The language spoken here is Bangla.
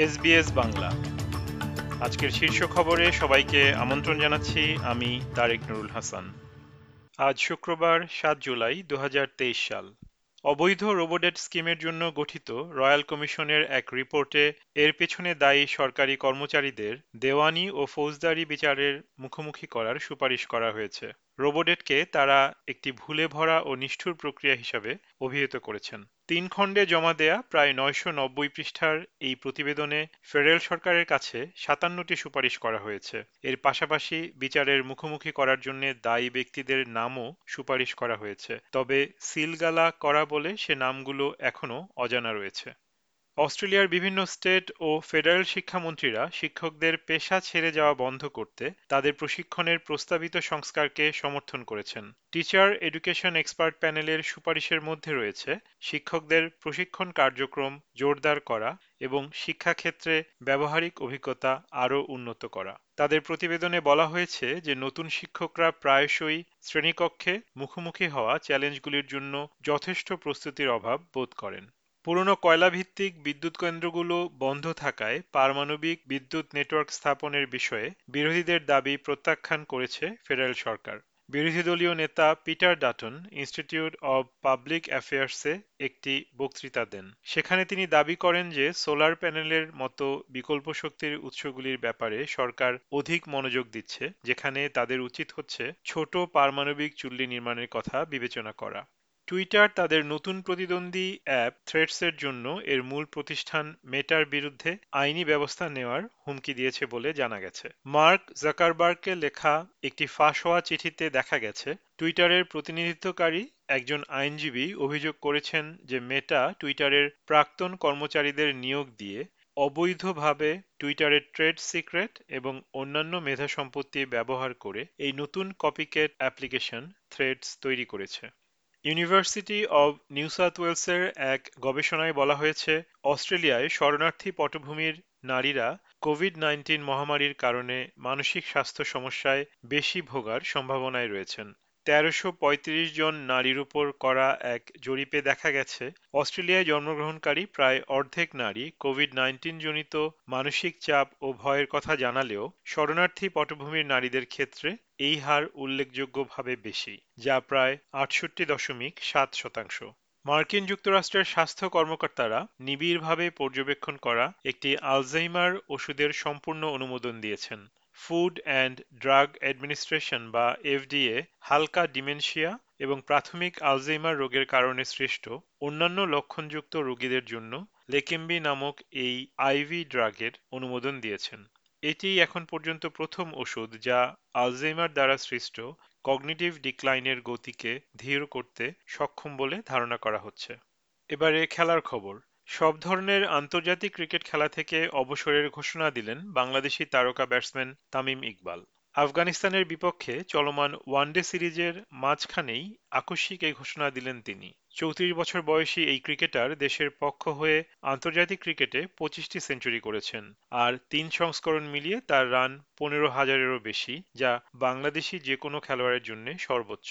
এসবিএস বাংলা। আজকের শীর্ষ খবরে সবাইকে আমন্ত্রণ জানাচ্ছি আমি তারেক নুরুল হাসান। আজ শুক্রবার সাত জুলাই দু হাজার তেইশ সাল। অবৈধ রোবোডেট স্কিমের জন্য গঠিত রয়্যাল কমিশনের এক রিপোর্টে এর পেছনে দায়ী সরকারি কর্মচারীদের দেওয়ানি ও ফৌজদারি বিচারের মুখোমুখি করার সুপারিশ করা হয়েছে। রোবোডেটকে তারা একটি ভুলে ভরা ও নিষ্ঠুর প্রক্রিয়া হিসাবে অভিহিত করেছেন। তিন খণ্ডে জমা দেয়া প্রায় নয়শো নব্বই পৃষ্ঠার এই প্রতিবেদনে ফেডারেল সরকারের কাছে সাতান্নটি সুপারিশ করা হয়েছে। এর পাশাপাশি বিচারের মুখোমুখি করার জন্য দায়ী ব্যক্তিদের নামও সুপারিশ করা হয়েছে। তবে সিলগালা করা বলে সে নামগুলো এখনও অজানা রয়েছে। অস্ট্রেলিয়ার বিভিন্ন স্টেট ও ফেডারেল শিক্ষামন্ত্রীরা শিক্ষকদের পেশা ছেড়ে যাওয়া বন্ধ করতে তাদের প্রশিক্ষণের প্রস্তাবিত সংস্কারকে সমর্থন করেছেন। টিচার এডুকেশন এক্সপার্ট প্যানেলের সুপারিশের মধ্যে রয়েছে শিক্ষকদের প্রশিক্ষণ কার্যক্রম জোরদার করা এবং শিক্ষাক্ষেত্রে ব্যবহারিক অভিজ্ঞতা আরও উন্নত করা। তাদের প্রতিবেদনে বলা হয়েছে যে নতুন শিক্ষকরা প্রায়শই শ্রেণীকক্ষে মুখোমুখি হওয়া চ্যালেঞ্জগুলির জন্য যথেষ্ট প্রস্তুতির অভাব বোধ করেন। পুরনো কয়লাভিত্তিক বিদ্যুৎ কেন্দ্রগুলো বন্ধ থাকায় পারমাণবিক বিদ্যুৎ নেটওয়ার্ক স্থাপনের বিষয়ে বিরোধীদের দাবি প্রত্যাখ্যান করেছে ফেডারেল সরকার। বিরোধী দলীয় নেতা Peter Dutton institute of public অ্যাফেয়ার্সে একটি বক্তৃতা দেন। সেখানে তিনি দাবি করেন যে সোলার প্যানেলের মতো বিকল্প শক্তির উৎসগুলির ব্যাপারে সরকার অধিক মনোযোগ দিচ্ছে, যেখানে তাদের উচিত হচ্ছে ছোট পারমাণবিক চুল্লি নির্মাণের কথা বিবেচনা করা। টুইটার তাদের নতুন প্রতিদ্বন্দ্বী অ্যাপ থ্রেডসের জন্য এর মূল প্রতিষ্ঠান মেটার বিরুদ্ধে আইনি ব্যবস্থা নেওয়ার হুমকি দিয়েছে বলে জানা গেছে। মার্ক জাকারবার্গকে লেখা একটি ফাঁস হওয়া চিঠিতে দেখা গেছে টুইটারের প্রতিনিধিত্বকারী একজন আইনজীবী অভিযোগ করেছেন যে মেটা টুইটারের প্রাক্তন কর্মচারীদের নিয়োগ দিয়ে অবৈধভাবে টুইটারের ট্রেড সিক্রেট এবং অন্যান্য মেধা সম্পত্তি ব্যবহার করে এই নতুন কপিকেট অ্যাপ্লিকেশন থ্রেডস তৈরি করেছে। ইউনিভার্সিটি অব নিউ সাউথ ওয়েলসের এক গবেষণায় বলা হয়েছে, অস্ট্রেলিয়ায় শরণার্থী পটভূমির নারীরা কোভিড নাইন্টিন মহামারীর কারণে মানসিক স্বাস্থ্য সমস্যায় বেশি ভোগার সম্ভাবনায় রয়েছেন। তেরোশো জন নারীর উপর করা এক জরিপে দেখা গেছে, অস্ট্রেলিয়ায় জন্মগ্রহণকারী প্রায় অর্ধেক নারী কোভিড নাইন্টিন জনিত মানসিক চাপ ও ভয়ের কথা জানালেও শরণার্থী পটভূমির নারীদের ক্ষেত্রে এই হার উল্লেখযোগ্যভাবে বেশি, যা প্রায় আটষট্টি দশমিক সাত শতাংশ। মার্কিন যুক্তরাষ্ট্রের স্বাস্থ্য কর্মকর্তারা নিবিড়ভাবে পর্যবেক্ষণ করা একটি আলজাইমার ওষুধের সম্পূর্ণ অনুমোদন দিয়েছেন। ফুড অ্যান্ড ড্রাগ অ্যাডমিনিস্ট্রেশন বা এফডিএ হালকা ডিমেনশিয়া এবং প্রাথমিক আলজেইমার রোগের কারণে সৃষ্ট অন্যান্য লক্ষণযুক্ত রোগীদের জন্য লেকেম্বি নামক এই আইভি ড্রাগের অনুমোদন দিয়েছেন। এটি এখন পর্যন্ত প্রথম ওষুধ যা আলজেইমার দ্বারা সৃষ্ট কগনিটিভ ডিক্লাইনের গতিকে ধীর করতে সক্ষম বলে ধারণা করা হচ্ছে। এবারে খেলার খবর। সব ধরনের আন্তর্জাতিক ক্রিকেট খেলা থেকে অবসরের ঘোষণা দিলেন বাংলাদেশি তারকা ব্যাটসম্যান তামিম ইকবাল। আফগানিস্তানের বিপক্ষে চলমান ওয়ানডে সিরিজের মাঝখানেই আকস্মিক এই ঘোষণা দিলেন তিনি। চৌত্রিশ বছর বয়সী এই ক্রিকেটার দেশের পক্ষ হয়ে আন্তর্জাতিক ক্রিকেটে পঁচিশটি সেঞ্চুরি করেছেন আর তিন সংস্করণ মিলিয়ে তার রান পনেরো হাজারেরও বেশি, যা বাংলাদেশি যে কোনো খেলোয়াড়ের জন্য সর্বোচ্চ।